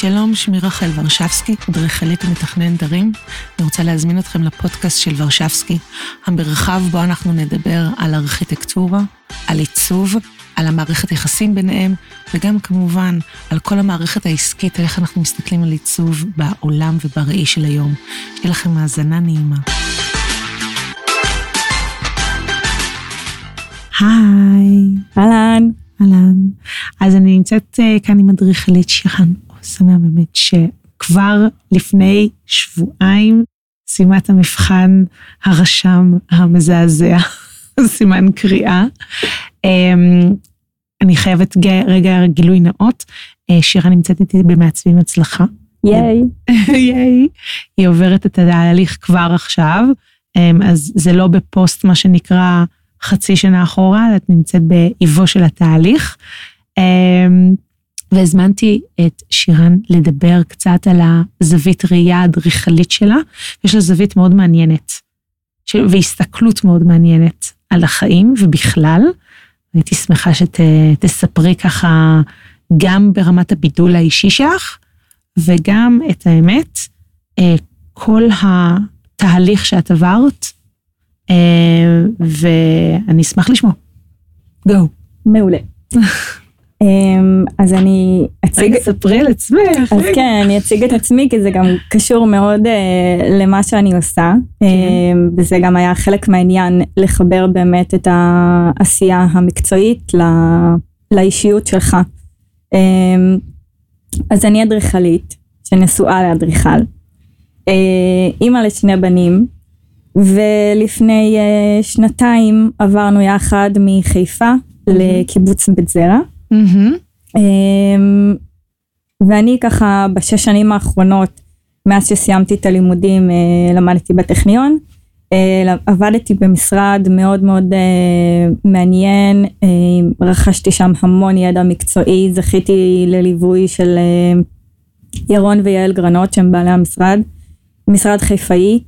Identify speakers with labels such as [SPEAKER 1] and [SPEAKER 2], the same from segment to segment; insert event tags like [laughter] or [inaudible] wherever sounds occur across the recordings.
[SPEAKER 1] שלום, שמי רחל ורשבסקי, אדריכלית ומתכנן דרים. אני רוצה להזמין אתכם לפודקאסט של ורשבסקי, המרחב בו אנחנו נדבר על ארכיטקטורה, על עיצוב, על המערכת יחסים ביניהם, וגם כמובן על כל המערכת העסקית, על איך אנחנו מסתכלים על עיצוב בעולם ובראי של היום. שיהיה לכם האזנה נעימה. היי.
[SPEAKER 2] אהלן.
[SPEAKER 1] אהלן. אז אני נמצאת uh, כאן עם אדריכלית שירן אוסמה, באמת שכבר לפני שבועיים סיימה את המבחן הרשם המזעזע, [laughs] סימן קריאה. Um, אני חייבת רגע גילוי נאות, uh, שירה נמצאת איתי במעצבים הצלחה.
[SPEAKER 2] ייי. [laughs]
[SPEAKER 1] ייי. היא עוברת את התהליך כבר עכשיו, um, אז זה לא בפוסט מה שנקרא חצי שנה אחורה, את נמצאת באיבו של התהליך. והזמנתי את שירן לדבר קצת על הזווית ראייה האדריכלית שלה, יש לה זווית מאוד מעניינת, והסתכלות מאוד מעניינת על החיים ובכלל. הייתי שמחה שתספרי ככה גם ברמת הבידול האישי שלך, וגם את האמת, אה, כל התהליך שאת עברת, אה, ואני אשמח לשמוע. גו.
[SPEAKER 2] מעולה. [laughs] אמ, אז אני
[SPEAKER 1] אציג... רגע, ספרי על עצמך.
[SPEAKER 2] אז כן, אני אציג את עצמי, כי זה גם קשור מאוד uh, למה שאני עושה, כן. um, וזה גם היה חלק מהעניין לחבר באמת את העשייה המקצועית לאישיות שלך. Um, אז אני אדריכלית, שנשואה לאדריכל, uh, אימא לשני בנים, ולפני uh, שנתיים עברנו יחד מחיפה. לקיבוץ בית זרע. Mm-hmm. Um, ואני ככה בשש שנים האחרונות, מאז שסיימתי את הלימודים, uh, למדתי בטכניון. Uh, עבדתי במשרד מאוד מאוד uh, מעניין, רכשתי שם המון ידע מקצועי, זכיתי לליווי של ירון ויעל גרנות שהם בעלי המשרד, משרד חיפאי.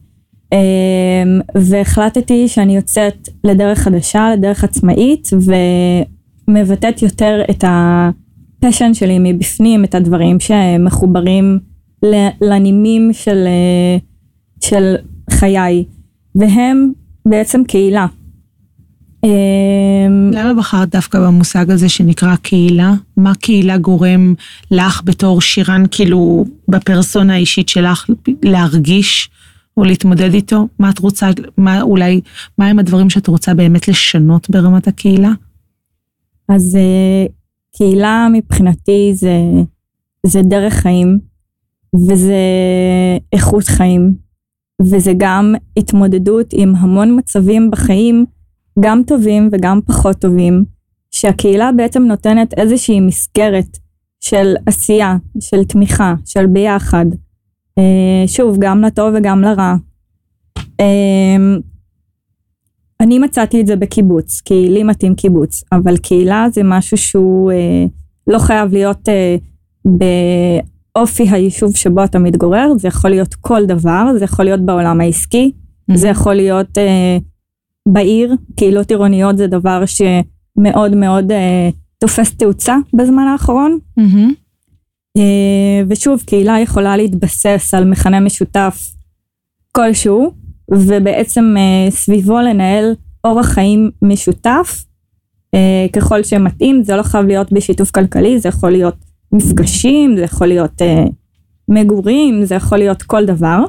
[SPEAKER 2] אמ, והחלטתי שאני יוצאת לדרך חדשה, לדרך עצמאית, ומבטאת יותר את הפשן שלי מבפנים, את הדברים שמחוברים לנימים של, של חיי, והם בעצם קהילה.
[SPEAKER 1] אמ, למה בחרת דווקא במושג הזה שנקרא קהילה? מה קהילה גורם לך בתור שירן, כאילו, בפרסונה האישית שלך, להרגיש או להתמודד איתו? מה את רוצה, מה אולי, מה הם הדברים שאת רוצה באמת לשנות ברמת הקהילה?
[SPEAKER 2] אז אה, קהילה מבחינתי זה, זה דרך חיים, וזה איכות חיים, וזה גם התמודדות עם המון מצבים בחיים, גם טובים וגם פחות טובים, שהקהילה בעצם נותנת איזושהי מסגרת של עשייה, של תמיכה, של ביחד. אה, שוב, גם לטוב וגם לרע. אה, אני מצאתי את זה בקיבוץ, כי לי מתאים קיבוץ, אבל קהילה זה משהו שהוא אה, לא חייב להיות באופי היישוב שבו אתה מתגורר, זה יכול להיות כל דבר, זה יכול להיות בעולם העסקי, mm-hmm. זה יכול להיות בעיר, קהילות עירוניות זה דבר שמאוד מאוד תופס תאוצה בזמן האחרון. Mm-hmm. אה, ושוב, קהילה יכולה להתבסס על מכנה משותף כלשהו, ובעצם אה, סביבו לנהל אורח חיים משותף, אה, ככל שמתאים, זה לא חייב להיות בשיתוף כלכלי, זה יכול להיות מפגשים, זה יכול להיות מגורים, זה יכול להיות כל דבר.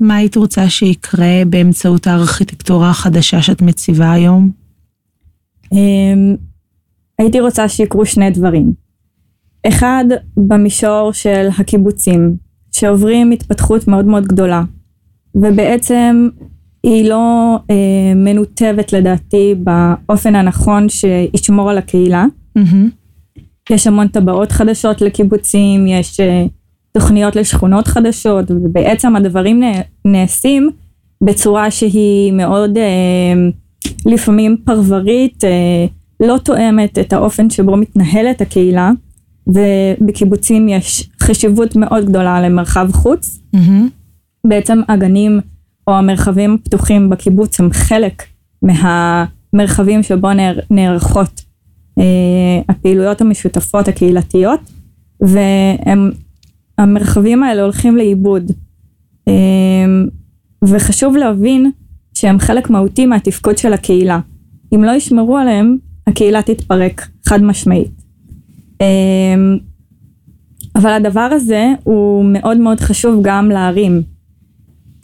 [SPEAKER 1] מה היית רוצה שיקרה באמצעות הארכיטקטורה החדשה שאת מציבה היום?
[SPEAKER 2] הייתי רוצה שיקרו שני דברים. אחד במישור של הקיבוצים, שעוברים התפתחות מאוד מאוד גדולה, ובעצם היא לא אה, מנותבת לדעתי באופן הנכון שישמור על הקהילה. Mm-hmm. יש המון טבעות חדשות לקיבוצים, יש אה, תוכניות לשכונות חדשות, ובעצם הדברים נעשים בצורה שהיא מאוד אה, לפעמים פרברית, אה, לא תואמת את האופן שבו מתנהלת הקהילה. ובקיבוצים יש חשיבות מאוד גדולה למרחב חוץ. Mm-hmm. בעצם הגנים או המרחבים הפתוחים בקיבוץ הם חלק מהמרחבים שבו נער, נערכות אה, הפעילויות המשותפות הקהילתיות, והם המרחבים האלה הולכים לאיבוד. וחשוב להבין שהם חלק מהותי מהתפקוד של הקהילה. אם לא ישמרו עליהם, הקהילה תתפרק, חד משמעית. אבל הדבר הזה הוא מאוד מאוד חשוב גם לערים.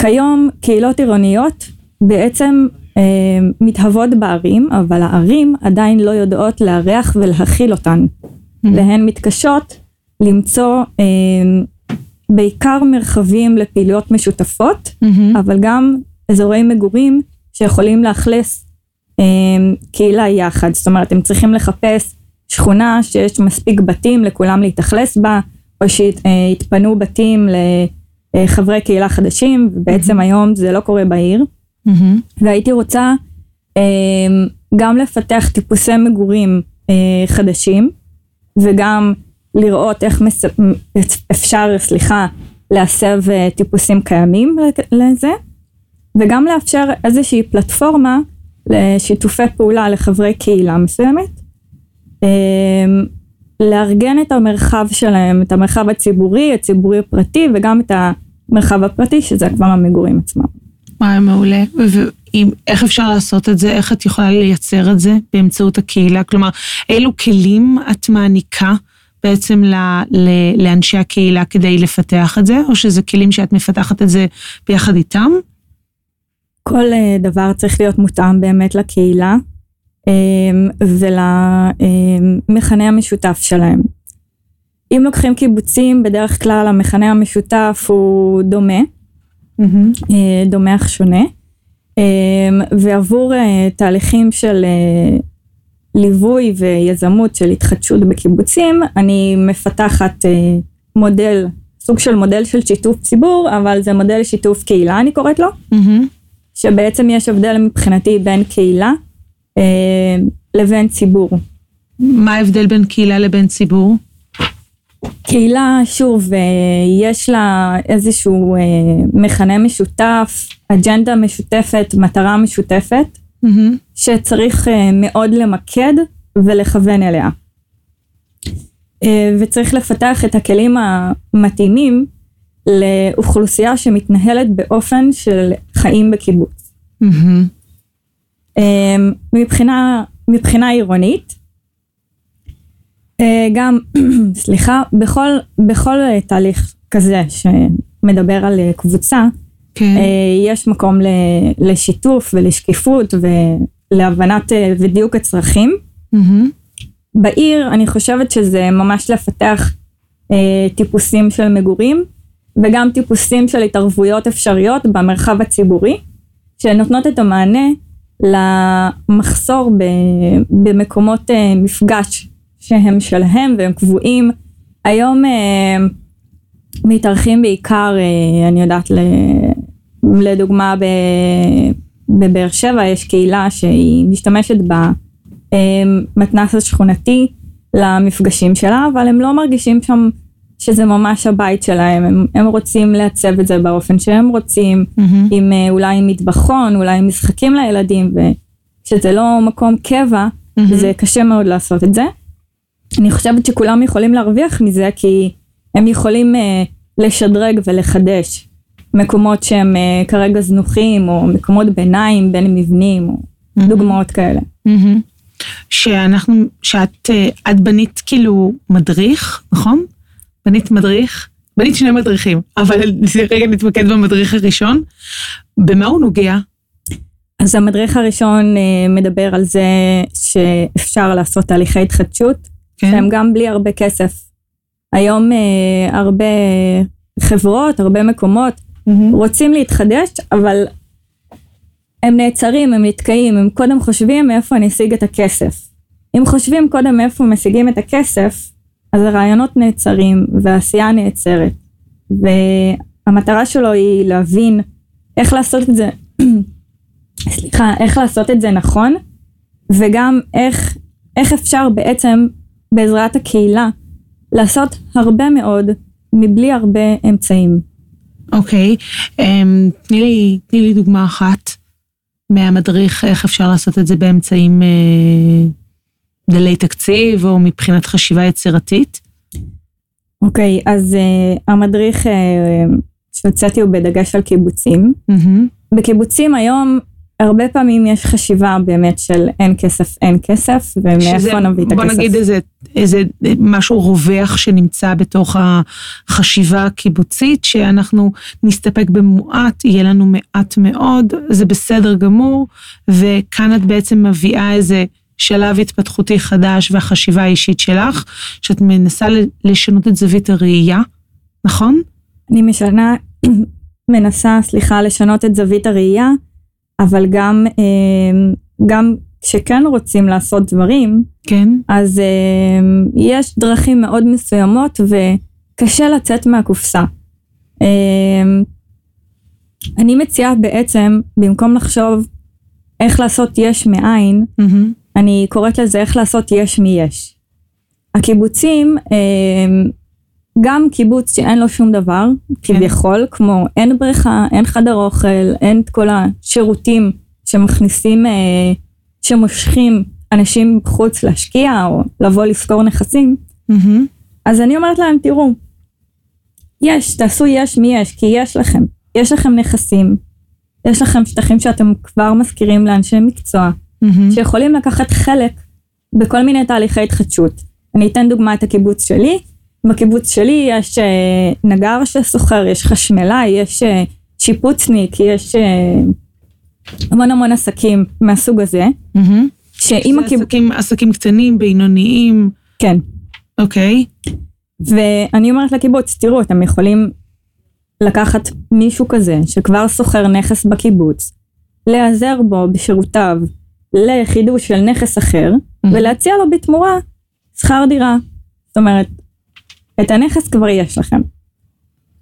[SPEAKER 2] כיום קהילות עירוניות בעצם אה, מתהוות בערים, אבל הערים עדיין לא יודעות לארח ולהכיל אותן. Mm-hmm. והן מתקשות למצוא אה, בעיקר מרחבים לפעילויות משותפות, mm-hmm. אבל גם אזורי מגורים שיכולים לאכלס אה, קהילה יחד. זאת אומרת, הם צריכים לחפש שכונה שיש מספיק בתים לכולם להתאכלס בה, או שהתפנו בתים לחברי קהילה חדשים, ובעצם mm-hmm. היום זה לא קורה בעיר. Mm-hmm. והייתי רוצה אה, גם לפתח טיפוסי מגורים אה, חדשים, וגם לראות איך מס... אפשר, סליחה, להסב אה, טיפוסים קיימים לזה, וגם לאפשר איזושהי פלטפורמה לשיתופי פעולה לחברי קהילה מסוימת. לארגן את המרחב שלהם, את המרחב הציבורי, הציבורי הפרטי וגם את המרחב הפרטי שזה כבר המגורים עצמם.
[SPEAKER 1] וואי, מעולה. ואיך אפשר לעשות את זה? איך את יכולה לייצר את זה באמצעות הקהילה? כלומר, אילו כלים את מעניקה בעצם ל, ל, לאנשי הקהילה כדי לפתח את זה, או שזה כלים שאת מפתחת את זה ביחד איתם?
[SPEAKER 2] כל אה, דבר צריך להיות מותאם באמת לקהילה. אמ, ולמכנה המשותף שלהם. אם לוקחים קיבוצים, בדרך כלל המכנה המשותף הוא דומה, mm-hmm. דומה אך שונה, אמ, ועבור אה, תהליכים של אה, ליווי ויזמות של התחדשות בקיבוצים, אני מפתחת מודל, סוג של מודל של שיתוף ציבור, אבל זה מודל שיתוף קהילה אני קוראת לו, mm-hmm. שבעצם יש הבדל מבחינתי בין קהילה אה, לבין ציבור.
[SPEAKER 1] מה ההבדל בין קהילה לבין ציבור?
[SPEAKER 2] קהילה, שוב, אה, יש לה איזשהו אה, מכנה משותף, אג'נדה משותפת, מטרה משותפת, mm-hmm. שצריך מאוד למקד ולכוון אליה. וצריך לפתח את הכלים המתאימים לאוכלוסייה שמתנהלת באופן של חיים בקיבוץ. Mm-hmm. אמ, מבחינה, מבחינה עירונית, אה, גם, [clears throat] סליחה, בכל, בכל תהליך כזה שמדבר על אה, קבוצה, כן. אה, יש מקום לשיתוף ולשקיפות ולהבנת ודיוק הצרכים. Mm-hmm. בעיר אני חושבת שזה ממש לפתח טיפוסים של מגורים וגם טיפוסים של התערבויות אפשריות במרחב הציבורי, שנותנות את המענה למחסור במקומות אה, מפגש שהם שלהם והם קבועים. היום אה, מתארחים בעיקר, אה, אני יודעת, לדוגמה בבאר שבע יש קהילה שהיא משתמשת במתנ"ס השכונתי למפגשים שלה, אבל הם לא מרגישים שם שזה ממש הבית שלהם, הם, הם רוצים לעצב את זה באופן שהם רוצים, mm-hmm. עם אה, אולי עם מטבחון, אולי עם משחקים לילדים, וכשזה לא מקום קבע, mm-hmm. זה קשה מאוד לעשות את זה. אני חושבת שכולם יכולים להרוויח מזה, כי הם יכולים uh, לשדרג ולחדש מקומות שהם uh, כרגע זנוחים, או מקומות ביניים בין מבנים, או mm-hmm. דוגמאות כאלה. Mm-hmm.
[SPEAKER 1] שאנחנו, שאת את בנית כאילו מדריך, נכון? בנית מדריך, בנית שני מדריכים, אבל רגע נתמקד במדריך הראשון. במה הוא נוגע?
[SPEAKER 2] אז המדריך הראשון אה, מדבר על זה שאפשר לעשות תהליכי התחדשות, כן. שהם גם בלי הרבה כסף. היום אה, הרבה חברות, הרבה מקומות mm-hmm. רוצים להתחדש, אבל הם נעצרים, הם נתקעים, הם קודם חושבים מאיפה אני אשיג את הכסף. אם חושבים קודם מאיפה משיגים את הכסף, אז הרעיונות נעצרים והעשייה נעצרת. והמטרה שלו היא להבין איך לעשות את זה, [clears throat] סליחה, איך לעשות את זה נכון, וגם איך, איך אפשר בעצם בעזרת הקהילה לעשות הרבה מאוד מבלי הרבה אמצעים.
[SPEAKER 1] אוקיי, okay. אמ, um, תני, לי, תני לי דוגמה אחת מהמדריך, איך אפשר לעשות את זה באמצעים uh, דלי תקציב או מבחינת חשיבה יצירתית?
[SPEAKER 2] אוקיי, אז uh, המדריך uh, שהוצאתי הוא בדגש על קיבוצים.
[SPEAKER 1] Mm-hmm.
[SPEAKER 2] בקיבוצים היום הרבה פעמים יש חשיבה באמת של אין כסף, אין כסף, ומאיפה נביא את הכסף.
[SPEAKER 1] בוא נגיד איזה, איזה משהו רווח שנמצא בתוך החשיבה הקיבוצית, שאנחנו נסתפק במועט, יהיה לנו מעט מאוד, זה בסדר גמור, וכאן את בעצם מביאה איזה שלב התפתחותי חדש והחשיבה האישית שלך, שאת מנסה לשנות את זווית הראייה, נכון?
[SPEAKER 2] אני משנה, [clears throat] מנסה, סליחה, לשנות את זווית הראייה. אבל גם, אה, גם כשכן רוצים לעשות דברים,
[SPEAKER 1] כן.
[SPEAKER 2] אז אה, יש דרכים מאוד מסוימות וקשה לצאת מהקופסה. אה, אני מציעה בעצם, במקום לחשוב איך לעשות יש מאין, mm-hmm. אני קוראת לזה איך לעשות יש מיש. הקיבוצים, גם קיבוץ שאין לו שום דבר, כן. כביכול, כמו אין בריכה, אין חדר אוכל, אין את כל השירותים שמכניסים, אה, שמושכים אנשים בחוץ להשקיע או לבוא לשכור נכסים,
[SPEAKER 1] mm-hmm.
[SPEAKER 2] אז אני אומרת להם, תראו, יש, תעשו יש מי יש, כי יש לכם. יש לכם נכסים, יש לכם שטחים שאתם כבר מזכירים לאנשי מקצוע, mm-hmm. שיכולים לקחת חלק בכל מיני תהליכי התחדשות. אני אתן דוגמא את הקיבוץ שלי, בקיבוץ שלי יש אה, נגר שסוחר, יש חשמלאי, יש אה, שיפוצניק, יש אה, המון המון עסקים מהסוג הזה.
[SPEAKER 1] Mm-hmm. שאם הקיבוץ... עסקים, עסקים קטנים, בינוניים.
[SPEAKER 2] כן.
[SPEAKER 1] אוקיי. Okay.
[SPEAKER 2] ואני אומרת לקיבוץ, תראו, אתם יכולים לקחת מישהו כזה שכבר סוחר נכס בקיבוץ, להיעזר בו בשירותיו לחידוש של נכס אחר, mm-hmm. ולהציע לו בתמורה שכר דירה. זאת אומרת, את הנכס כבר יש לכם.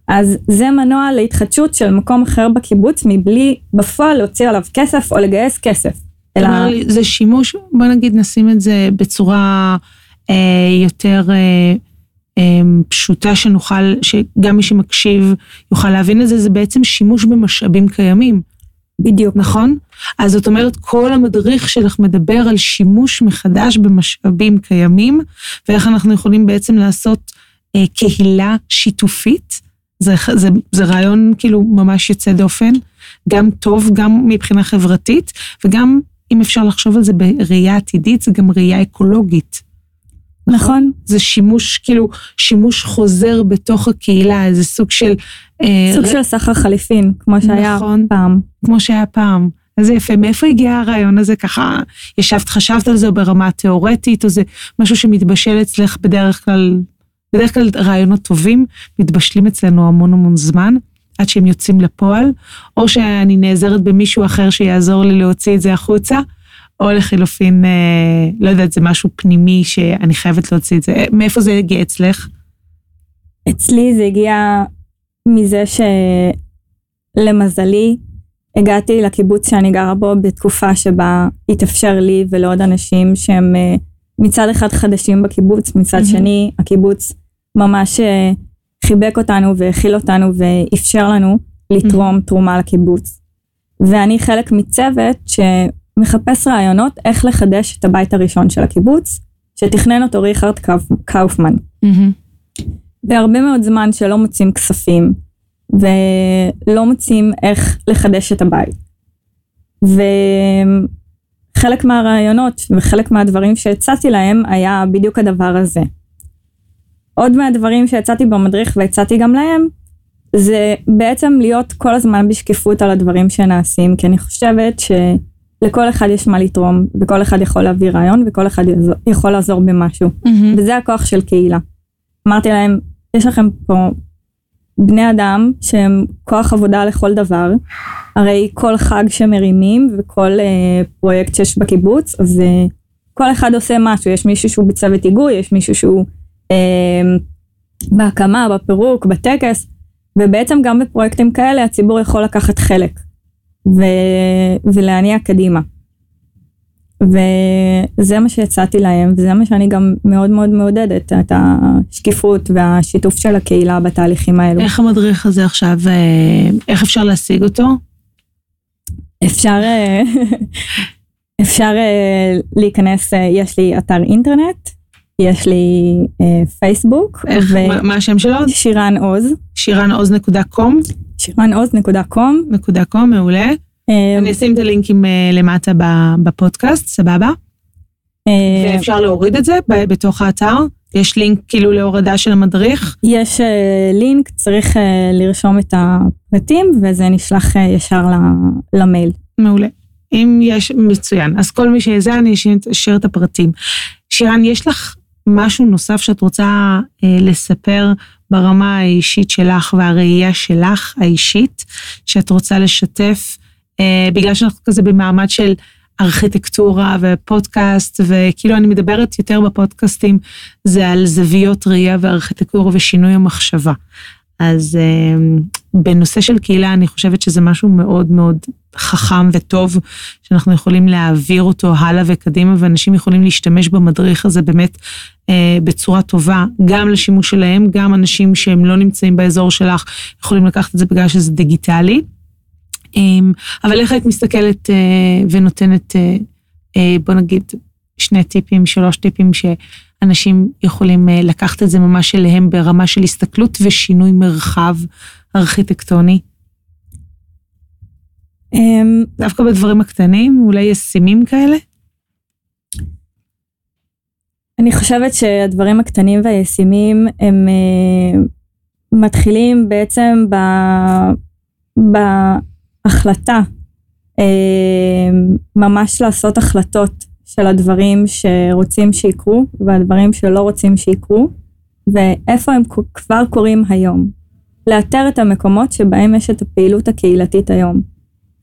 [SPEAKER 2] אז זה מנוע להתחדשות של מקום אחר בקיבוץ מבלי בפועל להוציא עליו כסף או לגייס כסף.
[SPEAKER 1] אלא... לי, זה שימוש, בוא נגיד נשים את זה בצורה אה, יותר אה, אה, פשוטה שנוכל, שגם מי שמקשיב יוכל להבין את זה, זה בעצם שימוש במשאבים קיימים.
[SPEAKER 2] בדיוק.
[SPEAKER 1] נכון? אז זאת אומרת, כל המדריך שלך מדבר על שימוש מחדש במשאבים קיימים, ואיך אנחנו יכולים בעצם לעשות אה, קהילה שיתופית. זה, זה, זה רעיון כאילו ממש יוצא דופן, גם טוב, גם מבחינה חברתית, וגם אם אפשר לחשוב על זה בראייה עתידית, זה גם ראייה אקולוגית.
[SPEAKER 2] נכון.
[SPEAKER 1] זה שימוש, כאילו, שימוש חוזר בתוך הקהילה, איזה סוג של...
[SPEAKER 2] אה, סוג ר... של סחר חליפין, כמו שהיה נכון, פעם.
[SPEAKER 1] כמו שהיה פעם. איזה יפה, מאיפה הגיע הרעיון הזה? ככה ישבת, חשבת על זה ברמה תיאורטית, או זה משהו שמתבשל אצלך בדרך כלל בדרך כלל רעיונות טובים מתבשלים אצלנו המון המון זמן, עד שהם יוצאים לפועל, או שאני נעזרת במישהו אחר שיעזור לי להוציא את זה החוצה, או לחילופין, אה, לא יודעת, זה משהו פנימי שאני חייבת להוציא את זה. מאיפה זה הגיע אצלך?
[SPEAKER 2] אצלי זה הגיע מזה שלמזלי, הגעתי לקיבוץ שאני גרה בו בתקופה שבה התאפשר לי ולעוד אנשים שהם אה, מצד אחד חדשים בקיבוץ, מצד mm-hmm. שני הקיבוץ ממש אה, חיבק אותנו והכיל אותנו ואפשר לנו לתרום mm-hmm. תרומה לקיבוץ. ואני חלק מצוות שמחפש רעיונות איך לחדש את הבית הראשון של הקיבוץ, שתכנן אותו ריכרד קאופמן.
[SPEAKER 1] Mm-hmm.
[SPEAKER 2] והרבה מאוד זמן שלא מוצאים כספים, ולא מוצאים איך לחדש את הבית. ו... חלק מהרעיונות וחלק מהדברים שהצעתי להם היה בדיוק הדבר הזה. עוד מהדברים שהצעתי במדריך והצעתי גם להם, זה בעצם להיות כל הזמן בשקיפות על הדברים שנעשים, כי אני חושבת שלכל אחד יש מה לתרום, וכל אחד יכול להביא רעיון, וכל אחד יכול לעזור במשהו. Mm-hmm. וזה הכוח של קהילה. אמרתי להם, יש לכם פה בני אדם שהם כוח עבודה לכל דבר. הרי כל חג שמרימים וכל אה, פרויקט שיש בקיבוץ, אז אה, כל אחד עושה משהו, יש מישהו שהוא בצוות היגוי, יש מישהו שהוא אה, בהקמה, בפירוק, בטקס, ובעצם גם בפרויקטים כאלה הציבור יכול לקחת חלק ו- ולהניע קדימה. וזה מה שהצעתי להם, וזה מה שאני גם מאוד מאוד מעודדת, את השקיפות והשיתוף של הקהילה בתהליכים האלו.
[SPEAKER 1] איך המדריך הזה עכשיו, אה, איך אפשר להשיג אותו?
[SPEAKER 2] אפשר, אה, [laughs] אפשר אה, להיכנס, יש לי אתר אינטרנט, יש לי פייסבוק.
[SPEAKER 1] איך, מה, מה השם שלו?
[SPEAKER 2] שירן עוז.
[SPEAKER 1] שירנעוז.קום?
[SPEAKER 2] שירנעוז.קום.
[SPEAKER 1] נקודה קום, מעולה.
[SPEAKER 2] אה,
[SPEAKER 1] אני אשים את הלינקים אה, למטה בפודקאסט, סבבה?
[SPEAKER 2] אה,
[SPEAKER 1] ואפשר להוריד את זה בתוך האתר? יש לינק כאילו להורדה של המדריך?
[SPEAKER 2] יש לינק, צריך לרשום את הפרטים וזה נשלח ישר למייל.
[SPEAKER 1] מעולה. אם יש, מצוין. אז כל מי שזה, אני אשאיר- אשאיר את הפרטים. שירן, יש לך משהו נוסף שאת רוצה אה, לספר ברמה האישית שלך והראייה שלך האישית, שאת רוצה לשתף, אה, בגלל שאנחנו כזה במעמד של ארכיטקטורה ופודקאסט, וכאילו אני מדברת יותר בפודקאסטים, זה על זוויות ראייה וארכיטקטורה ושינוי המחשבה. אז אה, בנושא של קהילה, אני חושבת שזה משהו מאוד מאוד חכם וטוב, שאנחנו יכולים להעביר אותו הלאה וקדימה, ואנשים יכולים להשתמש במדריך הזה באמת אה, בצורה טובה, גם לשימוש שלהם, גם אנשים שהם לא נמצאים באזור שלך, יכולים לקחת את זה בגלל שזה דיגיטלי. אה, אבל איך היית מסתכלת אה, ונותנת, אה, אה, בוא נגיד, שני טיפים, שלוש טיפים, שאנשים יכולים אה, לקחת את זה ממש אליהם ברמה של הסתכלות ושינוי מרחב ארכיטקטוני?
[SPEAKER 2] אמ,
[SPEAKER 1] דווקא בדברים הקטנים, אולי ישימים כאלה?
[SPEAKER 2] אני חושבת שהדברים הקטנים והישימים הם אה, מתחילים בעצם ב, בהחלטה, אה, ממש לעשות החלטות של הדברים שרוצים שיקרו והדברים שלא רוצים שיקרו, ואיפה הם כבר קורים היום. לאתר את המקומות שבהם יש את הפעילות הקהילתית היום.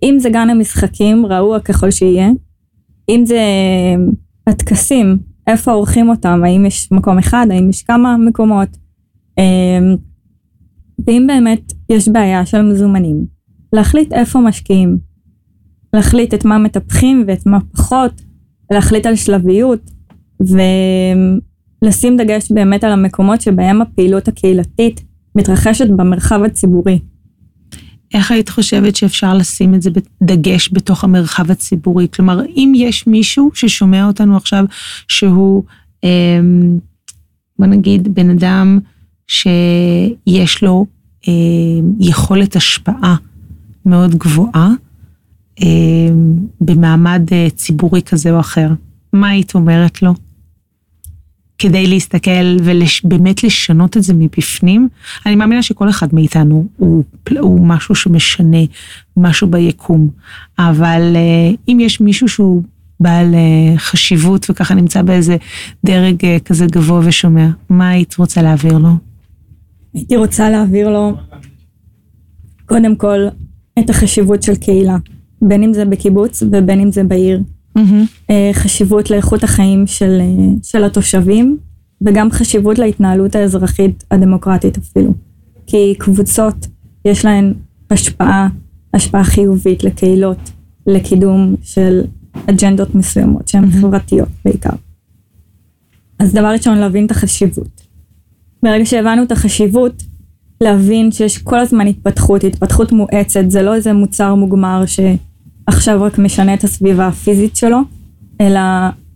[SPEAKER 2] אם זה גן המשחקים, רעוע ככל שיהיה, אם זה הטקסים, איפה עורכים אותם, האם יש מקום אחד, האם יש כמה מקומות, אמ, ואם באמת יש בעיה של מזומנים, להחליט איפה משקיעים, להחליט את מה מטפחים ואת מה פחות, להחליט על שלביות, ולשים דגש באמת על המקומות שבהם הפעילות הקהילתית מתרחשת במרחב הציבורי.
[SPEAKER 1] איך היית חושבת שאפשר לשים את זה בדגש בתוך המרחב הציבורי? כלומר, אם יש מישהו ששומע אותנו עכשיו שהוא, אמ, בוא נגיד, בן אדם שיש לו אמ, יכולת השפעה מאוד גבוהה אמ, במעמד אה, ציבורי כזה או אחר, מה היית אומרת לו? כדי להסתכל ובאמת לשנות את זה מבפנים. אני מאמינה שכל אחד מאיתנו הוא, הוא משהו שמשנה משהו ביקום, אבל אה, אם יש מישהו שהוא בעל אה, חשיבות וככה נמצא באיזה דרג אה, כזה גבוה ושומע, מה היית רוצה להעביר לו?
[SPEAKER 2] הייתי רוצה להעביר לו קודם כל את החשיבות של קהילה, בין אם זה בקיבוץ ובין אם זה בעיר. אה, חשיבות לאיכות החיים של, אה, של התושבים, וגם חשיבות להתנהלות האזרחית הדמוקרטית אפילו. כי קבוצות יש להן השפעה, השפעה חיובית לקהילות, לקידום של אג'נדות מסוימות שהן
[SPEAKER 1] מהמם.
[SPEAKER 2] חברתיות בעיקר. אז דבר ראשון, להבין את החשיבות. ברגע שהבנו את החשיבות, להבין שיש כל הזמן התפתחות, התפתחות מואצת, זה לא איזה מוצר מוגמר שעכשיו רק משנה את הסביבה הפיזית שלו, אלא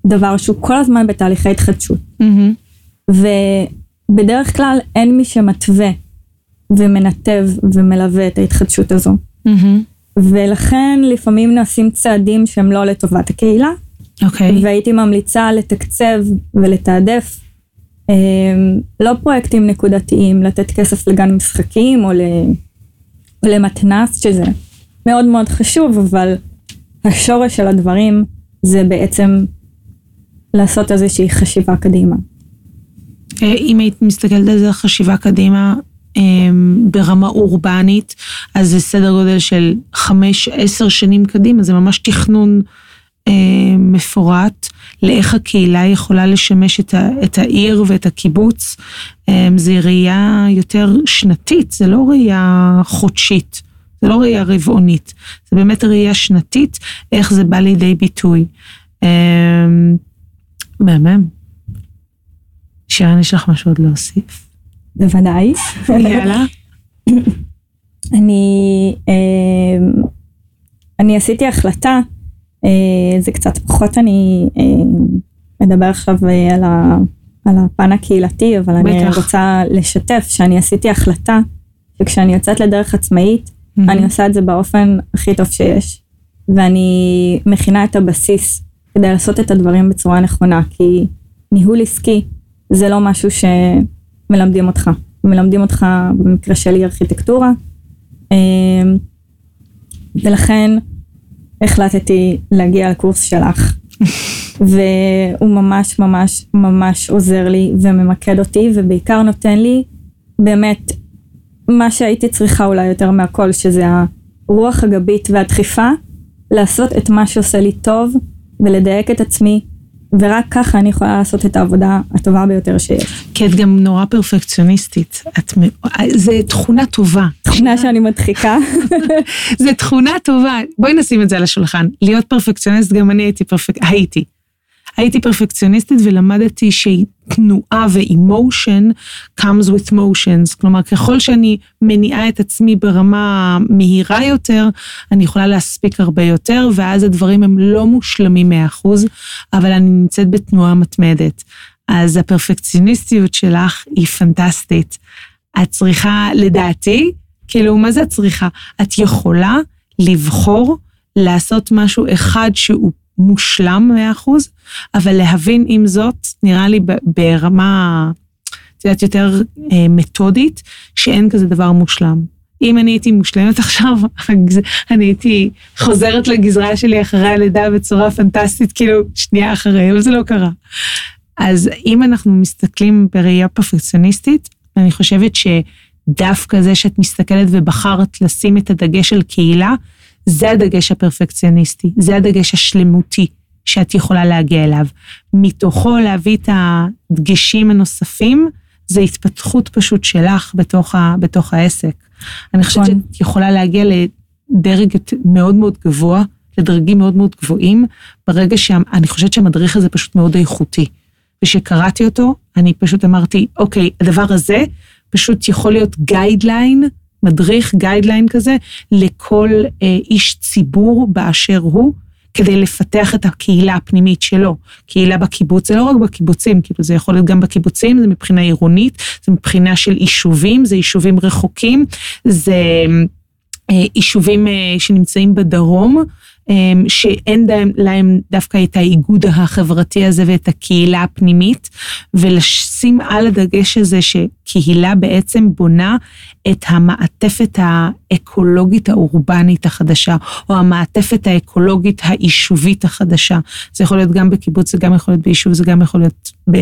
[SPEAKER 2] דבר שהוא כל הזמן בתהליכי התחדשות. ובדרך כלל אין מי שמתווה ומנתב ומלווה את ההתחדשות הזו. ולכן לפעמים נעשים צעדים שהם לא לטובת הקהילה,
[SPEAKER 1] אוקיי.
[SPEAKER 2] והייתי ממליצה לתקצב ולתעדף לא פרויקטים נקודתיים, לתת כסף לגן משחקים או, ל, או למתנ"ס, שזה מאוד מאוד חשוב, אבל השורש של הדברים זה בעצם לעשות איזושהי חשיבה קדימה.
[SPEAKER 1] אה, אם היית מסתכלת על זה חשיבה קדימה אמ, ברמה אורבנית, אז זה סדר גודל של חמש, עשר שנים קדימה, זה ממש תכנון מפורט לאיך הקהילה יכולה לשמש את, ה, את העיר ואת הקיבוץ. אה, זה ראייה יותר שנתית, זה לא ראייה חודשית, זה לא ראייה רבעונית, זה באמת ראייה שנתית, איך זה בא לידי ביטוי. אה, מהמם. שירן, יש לך משהו עוד להוסיף?
[SPEAKER 2] בוודאי.
[SPEAKER 1] יאללה. [laughs]
[SPEAKER 2] אני, אה, אני עשיתי החלטה, אה, זה קצת פחות אני אה, מדבר עכשיו אה, על על הפן הקהילתי, אבל בטח. אני רוצה לשתף שאני עשיתי החלטה שכשאני יוצאת לדרך עצמאית, mm-hmm. אני עושה את זה באופן הכי טוב שיש, ואני מכינה את הבסיס כדי לעשות את הדברים בצורה נכונה, כי ניהול עסקי זה לא משהו שמלמדים אותך. מלמדים אותך במקרה שלי ארכיטקטורה, ולכן החלטתי להגיע לקורס שלך. והוא ממש ממש ממש עוזר לי וממקד אותי ובעיקר נותן לי באמת מה שהייתי צריכה אולי יותר מהכל שזה הרוח הגבית והדחיפה לעשות את מה שעושה לי טוב ולדייק את עצמי ורק ככה אני יכולה לעשות את העבודה הטובה ביותר שיש.
[SPEAKER 1] כי את גם נורא פרפקציוניסטית. את, זה תכונה טובה.
[SPEAKER 2] תכונה שאני מדחיקה. [laughs]
[SPEAKER 1] זה תכונה טובה. בואי נשים את זה על השולחן. להיות פרפקציוניסט, גם אני הייתי פרפק... הייתי. הייתי פרפקציוניסטית ולמדתי שתנועה ו-emotion comes with motions. כלומר, ככל שאני מניעה את עצמי ברמה מהירה יותר, אני יכולה להספיק הרבה יותר, ואז הדברים הם לא מושלמים 100%, אבל אני נמצאת בתנועה מתמדת. אז הפרפקציוניסטיות שלך היא פנטסטית. את צריכה, לדעתי, כאילו, מה זה את צריכה? את יכולה לבחור לעשות משהו אחד שהוא מושלם מאה אחוז, אבל להבין עם זאת, נראה לי ברמה, את יודעת, יותר אה, מתודית, שאין כזה דבר מושלם. אם אני הייתי מושלמת [laughs] עכשיו, אני הייתי חוזרת לגזרה שלי אחרי הלידה בצורה פנטסטית, כאילו, שנייה אחרי, אבל זה לא קרה. אז אם אנחנו מסתכלים בראייה פרפקציוניסטית, אני חושבת שדווקא זה שאת מסתכלת ובחרת לשים את הדגש על קהילה, זה הדגש הפרפקציוניסטי, זה הדגש השלמותי שאת יכולה להגיע אליו. מתוכו להביא את הדגשים הנוספים, זה התפתחות פשוט שלך בתוך, ה, בתוך העסק. אני חושבת נכון. שאת יכולה להגיע לדרג מאוד מאוד גבוה, לדרגים מאוד מאוד גבוהים, ברגע שאני חושבת שהמדריך הזה פשוט מאוד איכותי. וכשקראתי אותו, אני פשוט אמרתי, אוקיי, הדבר הזה פשוט יכול להיות גיידליין מדריך, גיידליין כזה, לכל אה, איש ציבור באשר הוא, כדי לפתח את הקהילה הפנימית שלו. קהילה בקיבוץ, זה לא רק בקיבוצים, כאילו זה יכול להיות גם בקיבוצים, זה מבחינה עירונית, זה מבחינה של יישובים, זה יישובים רחוקים, זה אה, יישובים אה, שנמצאים בדרום. אמ, שאין להם דווקא את האיגוד החברתי הזה ואת הקהילה הפנימית, ולשים על הדגש הזה שקהילה בעצם בונה את המעטפת האקולוגית האורבנית החדשה, או המעטפת האקולוגית היישובית החדשה. זה יכול להיות גם בקיבוץ, זה גם יכול להיות ביישוב, זה גם יכול להיות ב...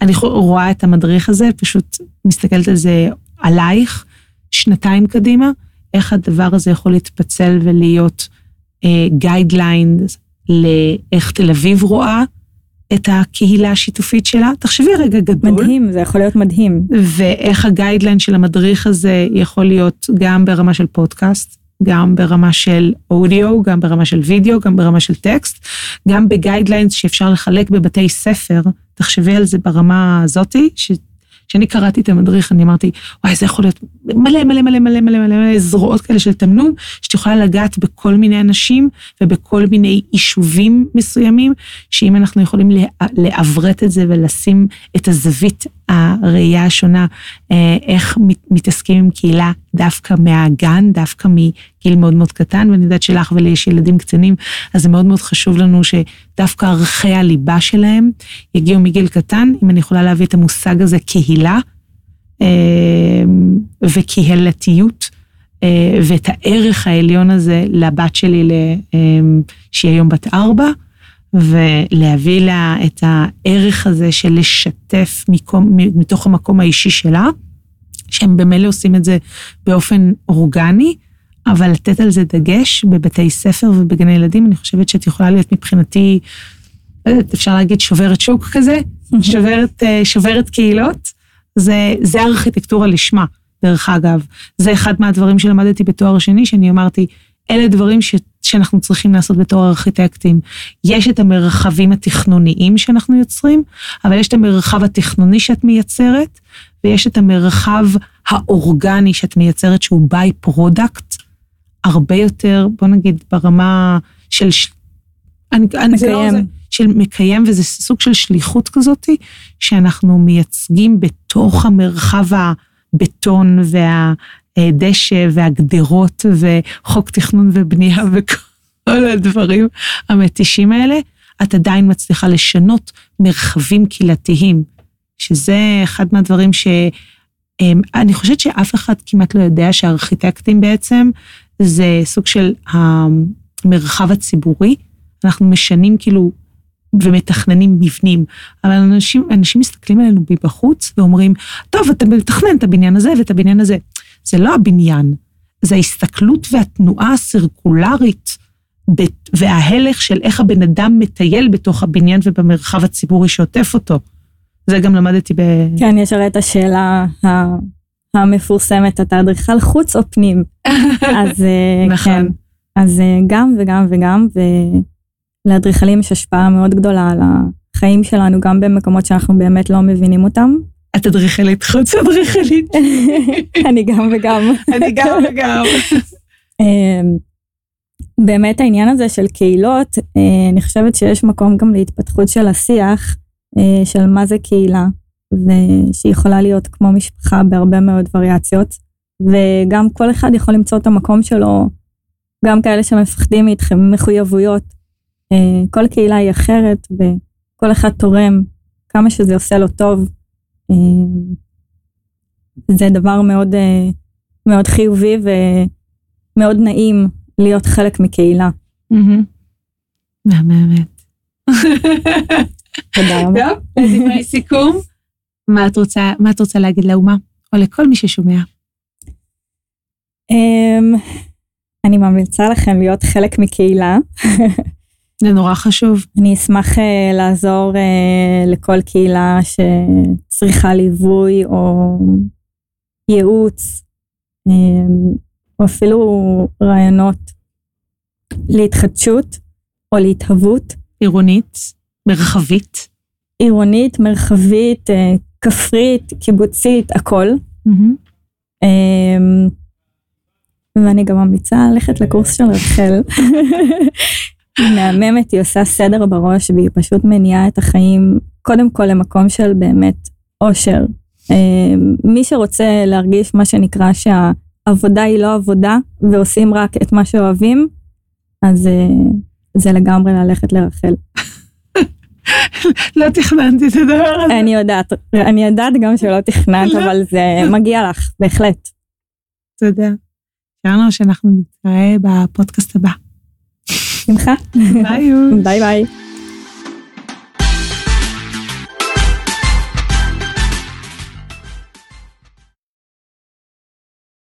[SPEAKER 1] אני רואה את המדריך הזה, פשוט מסתכלת על זה עלייך, שנתיים קדימה, איך הדבר הזה יכול להתפצל ולהיות guidelines לאיך תל אביב רואה את הקהילה השיתופית שלה. תחשבי רגע גדול.
[SPEAKER 2] מדהים, זה יכול להיות מדהים.
[SPEAKER 1] ואיך ה guideline של המדריך הזה יכול להיות גם ברמה של פודקאסט, גם ברמה של אודיו, גם ברמה של וידאו, גם ברמה של טקסט, גם ב guidelines שאפשר לחלק בבתי ספר. תחשבי על זה ברמה הזאתי, כשאני קראתי את המדריך, אני אמרתי, וואי, זה יכול להיות מלא מלא מלא מלא מלא מלא מלא זרועות כאלה של תמנון, שאת יכולה לגעת בכל מיני אנשים ובכל מיני יישובים מסוימים, שאם אנחנו יכולים לעברת את זה ולשים את הזווית הראייה השונה, אה, איך מתעסקים עם קהילה דווקא מהגן, דווקא מגיל מאוד מאוד קטן, ואני יודעת שלך ולי יש ילדים קטנים, אז זה מאוד מאוד חשוב לנו שדווקא ערכי הליבה שלהם יגיעו מגיל קטן, אם אני יכולה להביא את המושג הזה קהילה. אה, וקהילתיות, אה, ואת הערך העליון הזה לבת שלי, שהיא היום בת ארבע, ולהביא לה את הערך הזה של לשתף מקום, מתוך המקום האישי שלה, שהם במילא עושים את זה באופן אורגני, אבל לתת על זה דגש בבתי ספר ובגני ילדים, אני חושבת שאת יכולה להיות מבחינתי, לא אפשר להגיד שוברת שוק כזה, [laughs] שוברת, אה, שוברת קהילות. זה, זה ארכיטקטורה לשמה, דרך אגב. זה אחד מהדברים שלמדתי בתואר שני, שאני אמרתי, אלה דברים ש, שאנחנו צריכים לעשות בתור ארכיטקטים. יש את המרחבים התכנוניים שאנחנו יוצרים, אבל יש את המרחב התכנוני שאת מייצרת, ויש את המרחב האורגני שאת מייצרת, שהוא by-product, הרבה יותר, בוא נגיד, ברמה של... אני, אני, זה לא, זה, של מקיים, וזה סוג של שליחות כזאת, שאנחנו מייצגים בתוך המרחב הבטון והדשא והגדרות וחוק תכנון ובנייה [laughs] וכל הדברים המתישים האלה, את עדיין מצליחה לשנות מרחבים קהילתיים, שזה אחד מהדברים ש... אמ, אני חושבת שאף אחד כמעט לא יודע שארכיטקטים בעצם זה סוג של המרחב הציבורי. אנחנו משנים כאילו ומתכננים מבנים, אבל אנשים, אנשים מסתכלים עלינו מבחוץ ואומרים, טוב, אתה מתכנן את הבניין הזה ואת הבניין הזה. זה לא הבניין, זה ההסתכלות והתנועה הסירקולרית וההלך של איך הבן אדם מטייל בתוך הבניין ובמרחב הציבורי שעוטף אותו. זה גם למדתי ב...
[SPEAKER 2] כן, יש הרי את השאלה המפורסמת, אתה אדריכל חוץ או פנים? אז אה, [laughs] נכון. כן, אז אה, גם וגם וגם, ולאדריכלים יש השפעה מאוד גדולה על החיים שלנו, גם במקומות שאנחנו באמת לא מבינים אותם.
[SPEAKER 1] את אדריכלית חוץ אדריכלית. [laughs]
[SPEAKER 2] אני גם וגם.
[SPEAKER 1] אני גם וגם. [laughs]
[SPEAKER 2] אמ, באמת העניין הזה של קהילות, אה, אני חושבת שיש מקום גם להתפתחות של השיח, של מה זה קהילה, ושיכולה להיות כמו משפחה בהרבה מאוד וריאציות, וגם כל אחד יכול למצוא את המקום שלו, גם כאלה שמפחדים מאיתכם, מחויבויות. אה, כל קהילה היא אחרת, וכל אחד תורם כמה שזה עושה לו טוב. זה דבר מאוד, מאוד חיובי ומאוד נעים להיות חלק מקהילה.
[SPEAKER 1] מהממת.
[SPEAKER 2] תודה רבה. טוב,
[SPEAKER 1] דברי סיכום. מה את רוצה להגיד לאומה, או לכל מי ששומע?
[SPEAKER 2] Um, אני ממליצה לכם להיות חלק מקהילה.
[SPEAKER 1] זה נורא חשוב.
[SPEAKER 2] אני אשמח uh, לעזור uh, לכל קהילה שצריכה ליווי או ייעוץ. Um, או אפילו רעיונות להתחדשות או להתהוות.
[SPEAKER 1] עירונית, מרחבית.
[SPEAKER 2] עירונית, מרחבית, אה, כפרית, קיבוצית, הכל. Mm-hmm. ואני גם ממליצה ללכת לקורס של רחל. היא מהממת, היא עושה סדר בראש והיא פשוט מניעה את החיים קודם כל למקום של באמת אושר. אמ, מי שרוצה להרגיש מה שנקרא שה... עבודה היא לא עבודה ועושים רק את מה שאוהבים, אז אה, זה לגמרי ללכת לרחל.
[SPEAKER 1] לא תכננתי את הדבר הזה.
[SPEAKER 2] אני יודעת, אני יודעת גם שלא תכננת, לא. אבל זה מגיע לך, בהחלט.
[SPEAKER 1] תודה. שאלנו שאנחנו נתראה בפודקאסט הבא.
[SPEAKER 2] שמחה. ביי ביי.